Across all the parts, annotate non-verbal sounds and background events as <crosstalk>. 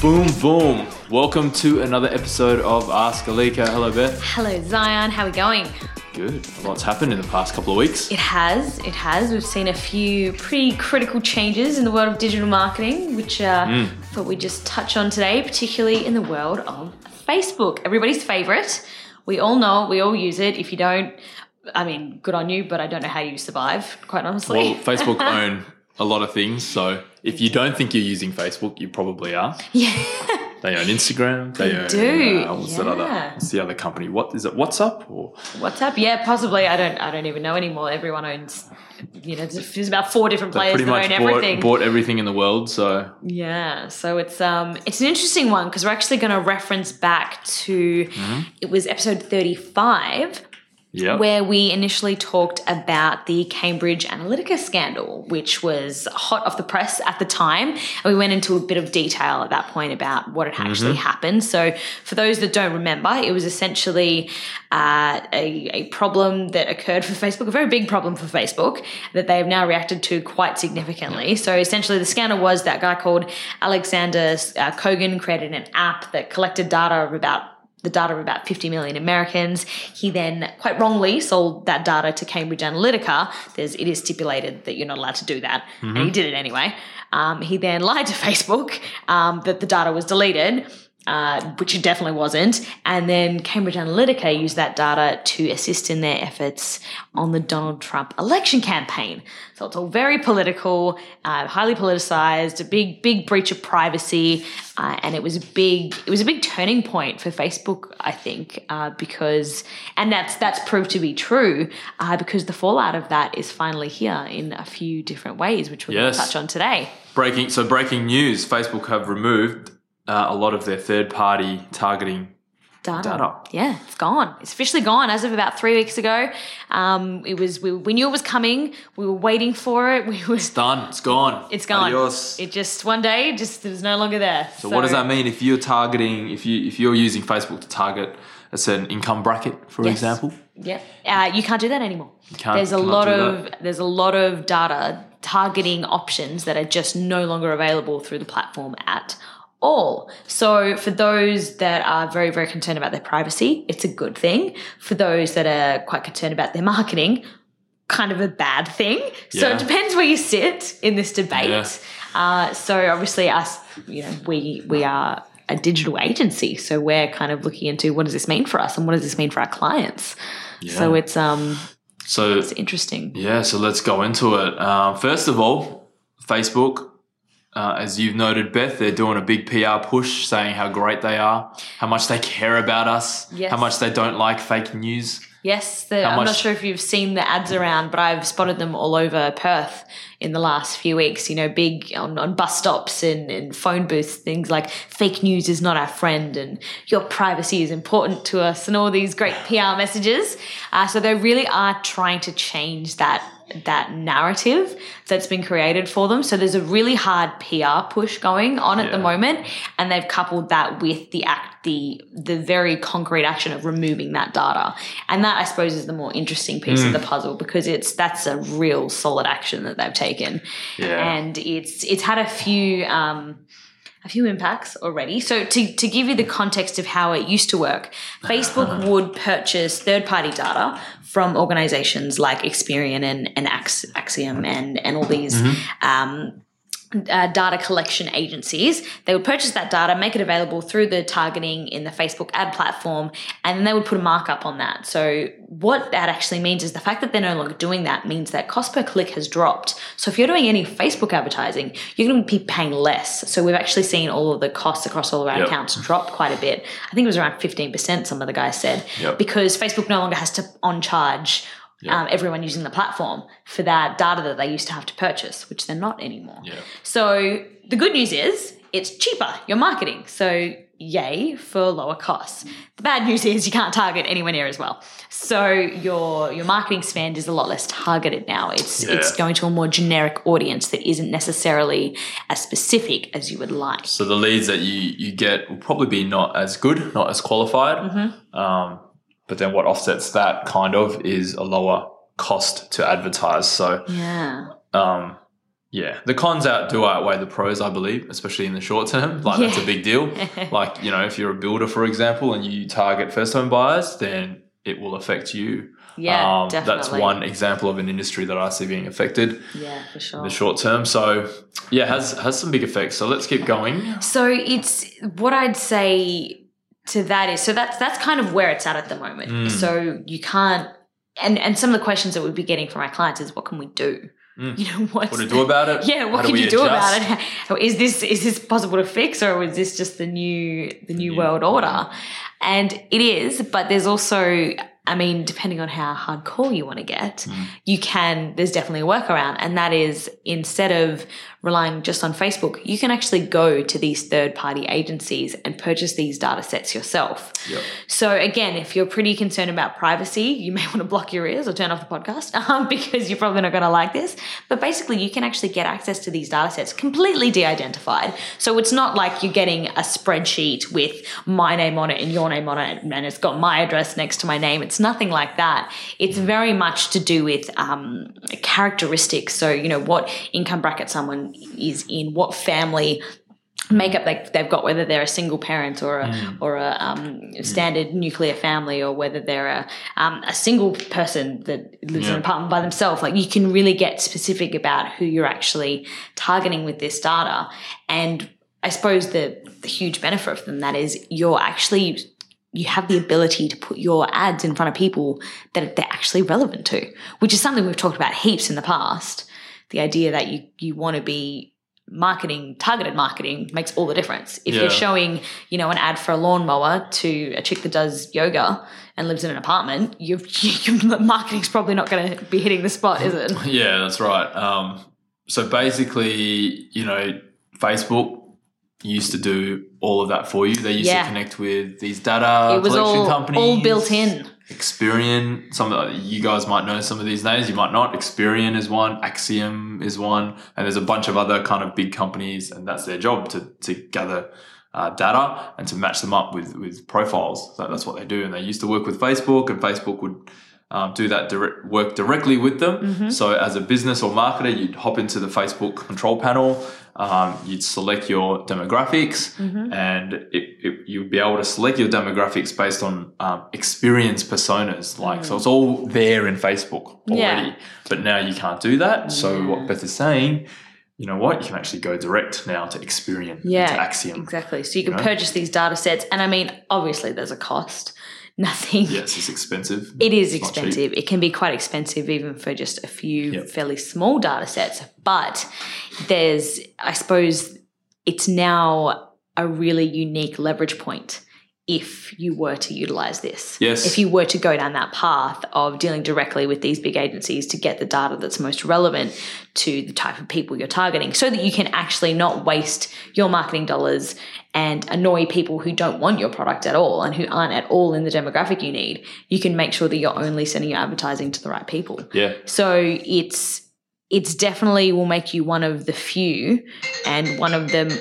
Boom, boom. Welcome to another episode of Ask Alyka. Hello, Beth. Hello, Zion. How are we going? Good. A lot's happened in the past couple of weeks. It has. It has. We've seen a few pretty critical changes in the world of digital marketing, which uh, Hmm. I thought we'd just touch on today, particularly in the world of Facebook. Everybody's favorite. We all know it. We all use it. If you don't, I mean, good on you, but I don't know how you survive, quite honestly. Well, Facebook <laughs> own a lot of things, so if you don't think you're using Facebook, you probably are. yeah. <laughs> They own Instagram. They, They own. do, Uh, what's that other? What's the other company? What is it? WhatsApp or WhatsApp? Yeah, possibly. I don't. I don't even know anymore. Everyone owns. You know, there's about four different players that own bought, everything. bought everything in the world. So Yeah, so it's um it's an interesting one because we're actually going to reference back to Mm-hmm. it was episode 35 yeah, where we initially talked about the Cambridge Analytica scandal, which was hot off the press at the time. And we went into a bit of detail at that point about what had actually happened. So, for those that don't remember, it was essentially uh, a, a problem that occurred for Facebook, a very big problem for Facebook that they have now reacted to quite significantly. So, essentially, the scandal was that guy called Alexander uh, Kogan created an app that collected data of about the data of about 50 million Americans. He then quite wrongly sold that data to Cambridge Analytica. There's, it is stipulated that you're not allowed to do that, and he did it anyway. Um, he then <laughs> lied to Facebook um, that the data was deleted. Uh, which it definitely wasn't. And then Cambridge Analytica used that data to assist in their efforts on the Donald Trump election campaign. So it's all very political, uh, highly politicized, a big, big breach of privacy, uh, and it was a big, it was a big turning point for Facebook, I think, uh, because, and that's that's proved to be true uh, because the fallout of that is finally here in a few different ways, which we're going Yes. to touch on today. breaking. So breaking news: Facebook have removed uh, a lot of their third-party targeting. Data. Data. Yeah, it's gone. It's officially gone as of about three weeks ago. Um, it was we, we knew it was coming. We were waiting for it. <laughs> We was Done. It's gone. it's gone. Adios. It just one day just it was no longer there. So, what does that mean if you're targeting if you if you're using Facebook to target a certain income bracket, for Yes. example? Yeah, uh, you can't do that anymore. can't- there's a lot of there's a lot of data targeting options that are just no longer available through the platform at all. So for those that are very very concerned about their privacy, it's a good thing. For those that are quite concerned about their marketing, kind of a bad thing. So Yeah. it depends where you sit in this debate. Yeah. Uh, so obviously, us, you know, we we are a digital agency, so we're kind of looking into what does this mean for us and what does this mean for our clients. So it's um So it's interesting. yeah, so let's go into it. Um, first of all, Facebook, uh, as you've noted, Beth, they're doing a big PR push, saying how great they are, how much they <laughs> care about us, Yes. how much they don't like fake news. Yes, the, I'm not sure if you've seen the ads around, but I've spotted them all over Perth in the last few weeks. You know, big on, on bus stops and, and phone booths, things like fake news is not our friend and your privacy is important to us, and all these great PR messages. Uh, so they really are trying to change that that narrative that's been created for them. So there's a really hard PR push going on at the moment, and they've coupled that with the act, the the very concrete action of removing that data, and that I suppose is the more interesting piece of the puzzle because it's that's a real solid action that they've taken, Yeah. and it's it's had a few. Um, a few impacts already. So to, to give you the context of how it used to work, <laughs> Facebook would purchase third-party data from organizations like Experian and, and Ax- Acxiom and, and all these um, uh, data collection agencies. They would purchase that data, make it available through the targeting in the Facebook ad platform, and then they would put a markup on that. So, what that actually means is the fact that they're no longer doing that means that cost per click has dropped. So, if you're doing any Facebook advertising, you're going to be paying less. So, we've actually seen all of the costs across all of our Yep. accounts drop quite a bit. I think it was around 15%, some of the guys said, Yep. because Facebook no longer has to on charge. Um, everyone using the platform for that data that they used to have to purchase, which they're not anymore. Yeah. So the good news is it's cheaper, your marketing. So yay for lower costs. The bad news is you can't target anywhere near as well. So your your marketing spend is a lot less targeted now. It's it's going to a more generic audience that isn't necessarily as specific as you would like. So the leads that you you get will probably be not as good, not as qualified. Mm-hmm. Um, but then what offsets that kind of is a lower cost to advertise. So Yeah. um, yeah, the cons out do outweigh the pros, I believe, especially in the short term. <laughs> Like that's a big deal. like you know, if you're a builder, for example, and you target first home buyers, then it will affect you. Yeah, Um, That's one example of an industry that I see being affected Yeah, for sure. in the short term. So yeah, has has some big effects. So let's keep going. So it's what I'd say to that is so that's that's kind of where it's at at the moment. Mm. So you can't and and some of the questions that we'd be getting from our clients is what can we do? Mm. You know what's What to do about it? yeah, what do can we you do about it? <laughs> Is this is this possible to fix or is this just the new the new new world world. order? And it is, but there's also I mean, depending on how hardcore you want to get, Mm. you can there's definitely a workaround. And that is instead of relying just on Facebook, you can actually go to these third party agencies and purchase these data sets yourself. Yep. So again, if you're pretty concerned about privacy, you may <laughs> want to block your ears or turn off the podcast <laughs> um, because you're probably not going to like this. But basically, you can actually get access to these data sets completely de-identified. So it's not like you're getting a spreadsheet with my name on it and your name on it, and it's got my address next to my name. It's nothing like that. It's very much to do with um, characteristics. So you know what income bracket someone is in, what family makeup they, they've got, whether they're a single parent or a or a um, standard nuclear family, or whether they're a um, a single person that lives in an apartment by themselves. Like you can really get specific about who you're actually targeting with this data, and I suppose the the huge benefit from that is you're actually you have the ability to put your ads in front of people that they're actually relevant to, which is something we've talked about heaps in the past. The idea that you you want to be marketing targeted marketing makes all the difference. If Yeah. you're showing, you know, an ad for a lawnmower to a chick that does yoga and lives in an apartment, your <laughs> marketing's probably not going to be hitting the spot, is it? <laughs> Yeah, that's right. Um, so basically, you know, Facebook used to do all of that for you. They used Yeah. to connect with these data it was collection all, companies, all built in. Experian, some of the, you guys might know some of these names, you might not. Experian is one, Acxiom is one, and there's a bunch of other kind of big companies, and that's their job to to gather uh, data and to match them up with with profiles. So that's what they do, and they used to work with Facebook, and Facebook would. Um, do that direct, work directly with them. So, as a business or marketer, you'd hop into the Facebook control panel, um, you'd select your demographics, and it, it, you'd be able to select your demographics based on um, experience personas. Like, so it's all there in Facebook already, Yeah. but now you can't do that. So, what Beth is saying, you know what? You can actually go direct now to Experian, Yeah, to Acxiom. Exactly. So you can know? purchase these data sets. And I mean, obviously, there's a cost. <laughs> Nothing. Yes, it's expensive. It is It's expensive. It can be quite expensive even for just a few Yep. fairly small data sets. But there's, I suppose, it's now a really unique leverage point if you were to utilize this. Yes. If you were to go down that path of dealing directly with these big agencies to get the data that's most relevant to the type of people you're targeting so that you can actually not waste your marketing dollars and annoy people who don't want your product at all and who aren't at all in the demographic you need. You can make sure that you're only sending your advertising to the right people. Yeah. So it's it's definitely will make you one of the few and one of the,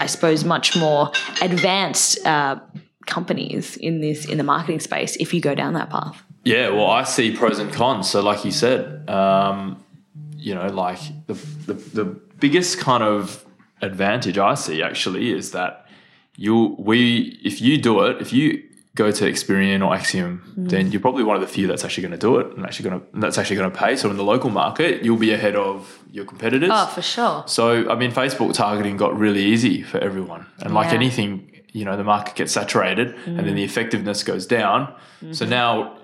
I suppose, much more advanced uh, companies in this in the marketing space if you go down that path. Yeah, well, I see pros and cons. So, like you said, um, you know, like the, the the biggest kind of advantage I see actually is that you we if you do it, if you go to Experian or Acxiom, then you're probably one of the few that's actually going to do it and actually going to that's actually going to pay. So, in the local market, you'll be ahead of your competitors. Oh, for sure. So, I mean, Facebook targeting got really easy for everyone. And like anything, you know, the market gets saturated and then the effectiveness goes down. So now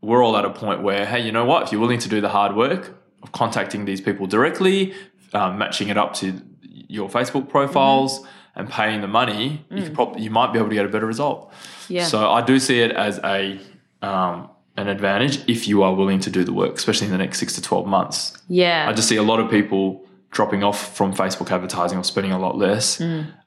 we're all at a point where, hey, you know what? If you're willing to do the hard work of contacting these people directly, um, matching it up to your Facebook profiles and paying the money, you could probably you might be able to get a better result. Yeah. So I do see it as a um, an advantage if you are willing to do the work, especially in the next six to twelve months. Yeah. I just see a lot of people dropping off from Facebook advertising or spending a lot less,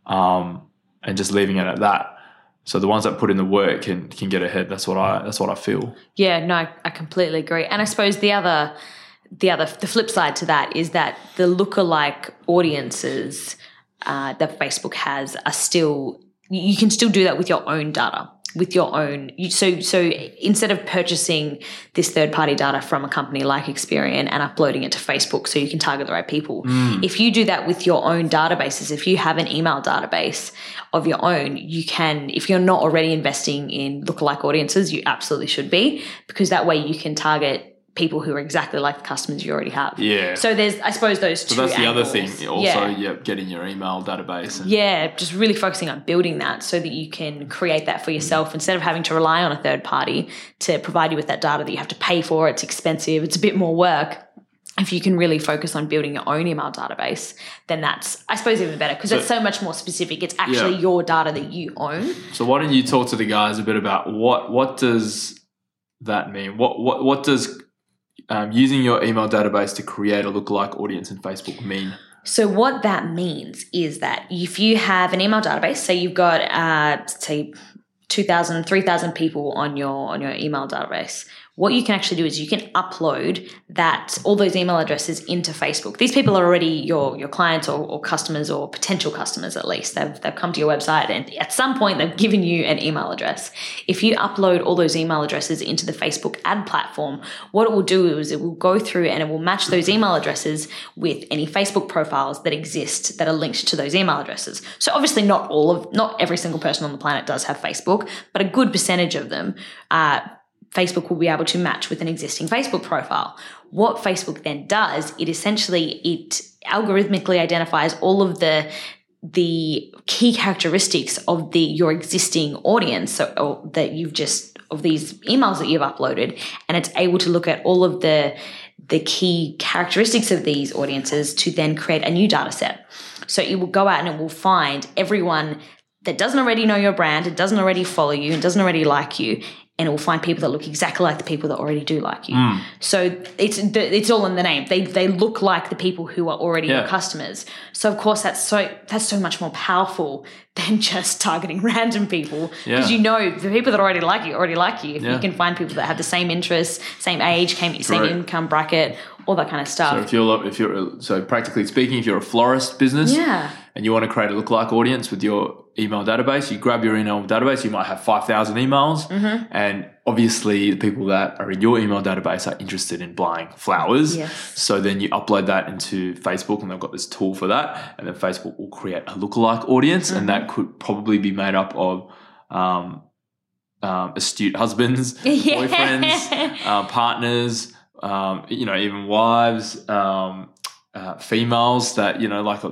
um, and just leaving it at that. So the ones that put in the work can can get ahead. That's what I that's what I feel. Yeah, no, I, completely agree. And I suppose the other, the other, the flip side to that is that the lookalike audiences uh, that Facebook has are still. You can still do that with your own data. With your own. So so instead of purchasing this third party data from a company like Experian and uploading it to Facebook so you can target the right people, mm. if you do that with your own databases, if you have an email database of your own, you can. If you're not already investing in lookalike audiences, you absolutely should be because that way you can target people who are exactly like the customers you already have. Yeah. So there's, I suppose, those two. So that's the other thing. Also, yeah. yeah. getting your email database. And, Yeah, just really focusing on building that so that you can create that for yourself mm. instead of having to rely on a third party to provide you with that data that you have to pay for. It's expensive, it's a bit more work. If you can really focus on building your own email database, then that's, I suppose, even better because it's so much more specific. It's actually Yeah. your data that you own. So why don't you talk to the guys a bit about what what does that mean? What what what does um, using your email database to create a lookalike audience in Facebook mean? So what that means is that if you have an email database, say you've got uh, say 2,000, 3,000 people on your on your email database, what you can actually do is you can upload that all those email addresses into Facebook. These people are already your your clients or, or customers or potential customers at least. They've they've come to your website and at some point they've given you an email address. If you upload all those email addresses into the Facebook ad platform, what it will do is it will go through and it will match those email addresses with any Facebook profiles that exist that are linked to those email addresses. So obviously not all of not every single person on the planet does have Facebook, but a good percentage of them uh, Facebook will be able to match with an existing Facebook profile. What Facebook then does, it essentially it algorithmically identifies all of the the key characteristics of the your existing audience so, that you've just of these emails that you've uploaded and it's able to look at all of the the key characteristics of these audiences to then create a new data set so it will go out and it will find everyone that doesn't already know your brand, it doesn't already follow you, it doesn't already like you, and it will find people that look exactly like the people that already do like you. Hmm. So it's it's all in the name. They they look like the people who are already your customers. So of course that's so that's so much more powerful <laughs> than just targeting <laughs> random people because Yeah. you know the people that already like you already like you. If Yeah. you can find people that have the same interests, same age, same income bracket, all that kind of stuff. So if you're if you're so practically speaking, if you're a florist business, yeah. And you want to create a lookalike audience with your email database, you grab your email database. You might have five thousand emails, Mm-hmm. and obviously the people that are in your email database are interested in buying flowers. Yes. So then you upload that into Facebook, and they've got this tool for that, and then Facebook will create a lookalike audience, and that could probably be made up of. Um, um, astute husbands, <laughs> Yeah. boyfriends, uh, partners, um, you know, even wives, um, uh, females that you know, like uh,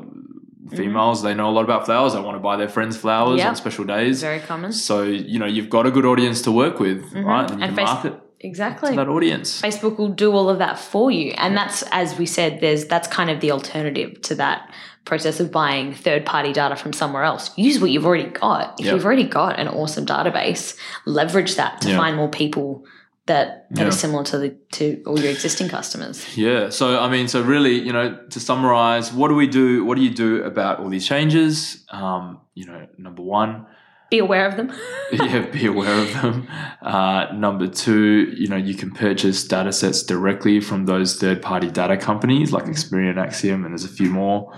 Mm-hmm. females, they know a lot about flowers. They want to buy their friends flowers Yep. on special days. Very common. So you know, you've got a good audience to work with, mm-hmm. right? And you And can face- market Exactly. to that audience. Facebook will do all of that for you. And that's, as we said, there's that's kind of the alternative to that process of buying third party data from somewhere else. Use what you've already got. If Yep. you've already got an awesome database, leverage that to Yeah. find more people that, that Yeah. are similar to the to all your existing customers. Yeah. So I mean, so really, you know, to summarize, what do we do? What do you do about all these changes? Um, you know, number one, Be aware of them. <laughs> yeah, be aware of them. Uh, number two, you know, you can purchase data sets directly from those third party data companies like Experian, Acxiom, and there's a few more.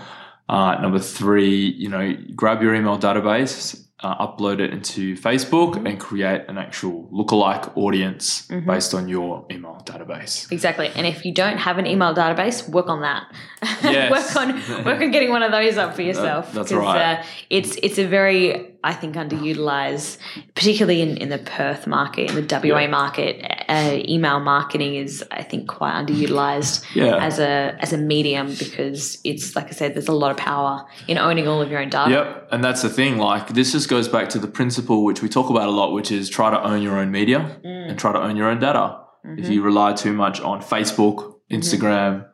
Uh, number three, you know, grab your email database, uh, upload it into Facebook, and create an actual lookalike audience based on your email database. Exactly. And if you don't have an email database, work on that. <laughs> Yes. work on work on getting one of those up for yourself. that's 'Cause, right. Uh, it's it's a very I think underutilized, particularly in, in the Perth market, in the WA Yeah. market. Uh, email marketing is I think quite underutilized <laughs> Yeah. as a as a medium because it's like I said, there's a lot of power in owning all of your own data. Yep, and that's the thing. Like this just goes back to the principle which we talk about a lot, which is try to own your own media and try to own your own data. If you rely too much on Facebook, Instagram,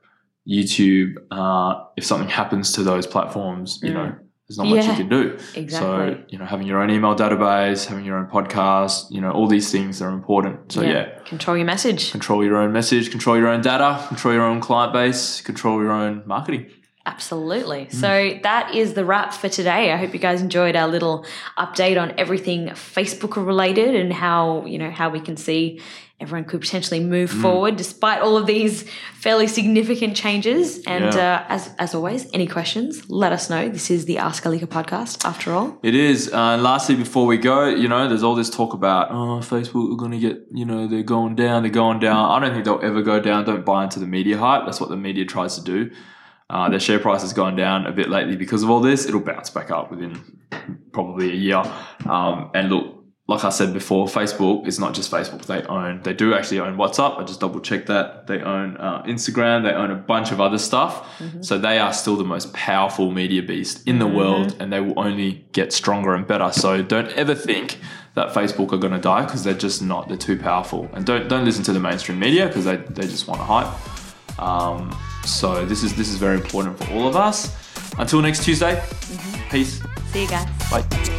YouTube, uh, if something happens to those platforms, you know, there's not much you can do. Exactly. So you know, having your own email database, having your own podcast, you know, all these things are important. So yeah. Control your message. Control your own message, control your own data, control your own client base, control your own marketing. Absolutely. Mm. So that is the wrap for today. I hope you guys enjoyed our little update on everything Facebook related and how, you know, how we can see everyone could potentially move forward despite all of these fairly significant changes. And Yeah. uh, as as always, any questions, let us know. This is the Ask Alyka podcast, after all. It is. Uh, and lastly, before we go, you know, there's all this talk about, oh, Facebook are going to get, you know, they're going down, they're going down. I don't think they'll ever go down. Don't buy into the media hype. That's what the media tries to do. Uh, their share price has gone down a bit lately because of all this. It'll bounce back up within probably a year. Um, and look, like I said before, Facebook is not just Facebook. They own, they do actually own WhatsApp. I just double checked that. They own uh, Instagram. They own a bunch of other stuff. So they are still the most powerful media beast in the world, and they will only get stronger and better. So don't ever think that Facebook are going to die because they're just not. They're too powerful. And don't don't listen to the mainstream media because they, they just want to hype. Um, so this is this is very important for all of us. Until next Tuesday, peace. See you guys. Bye.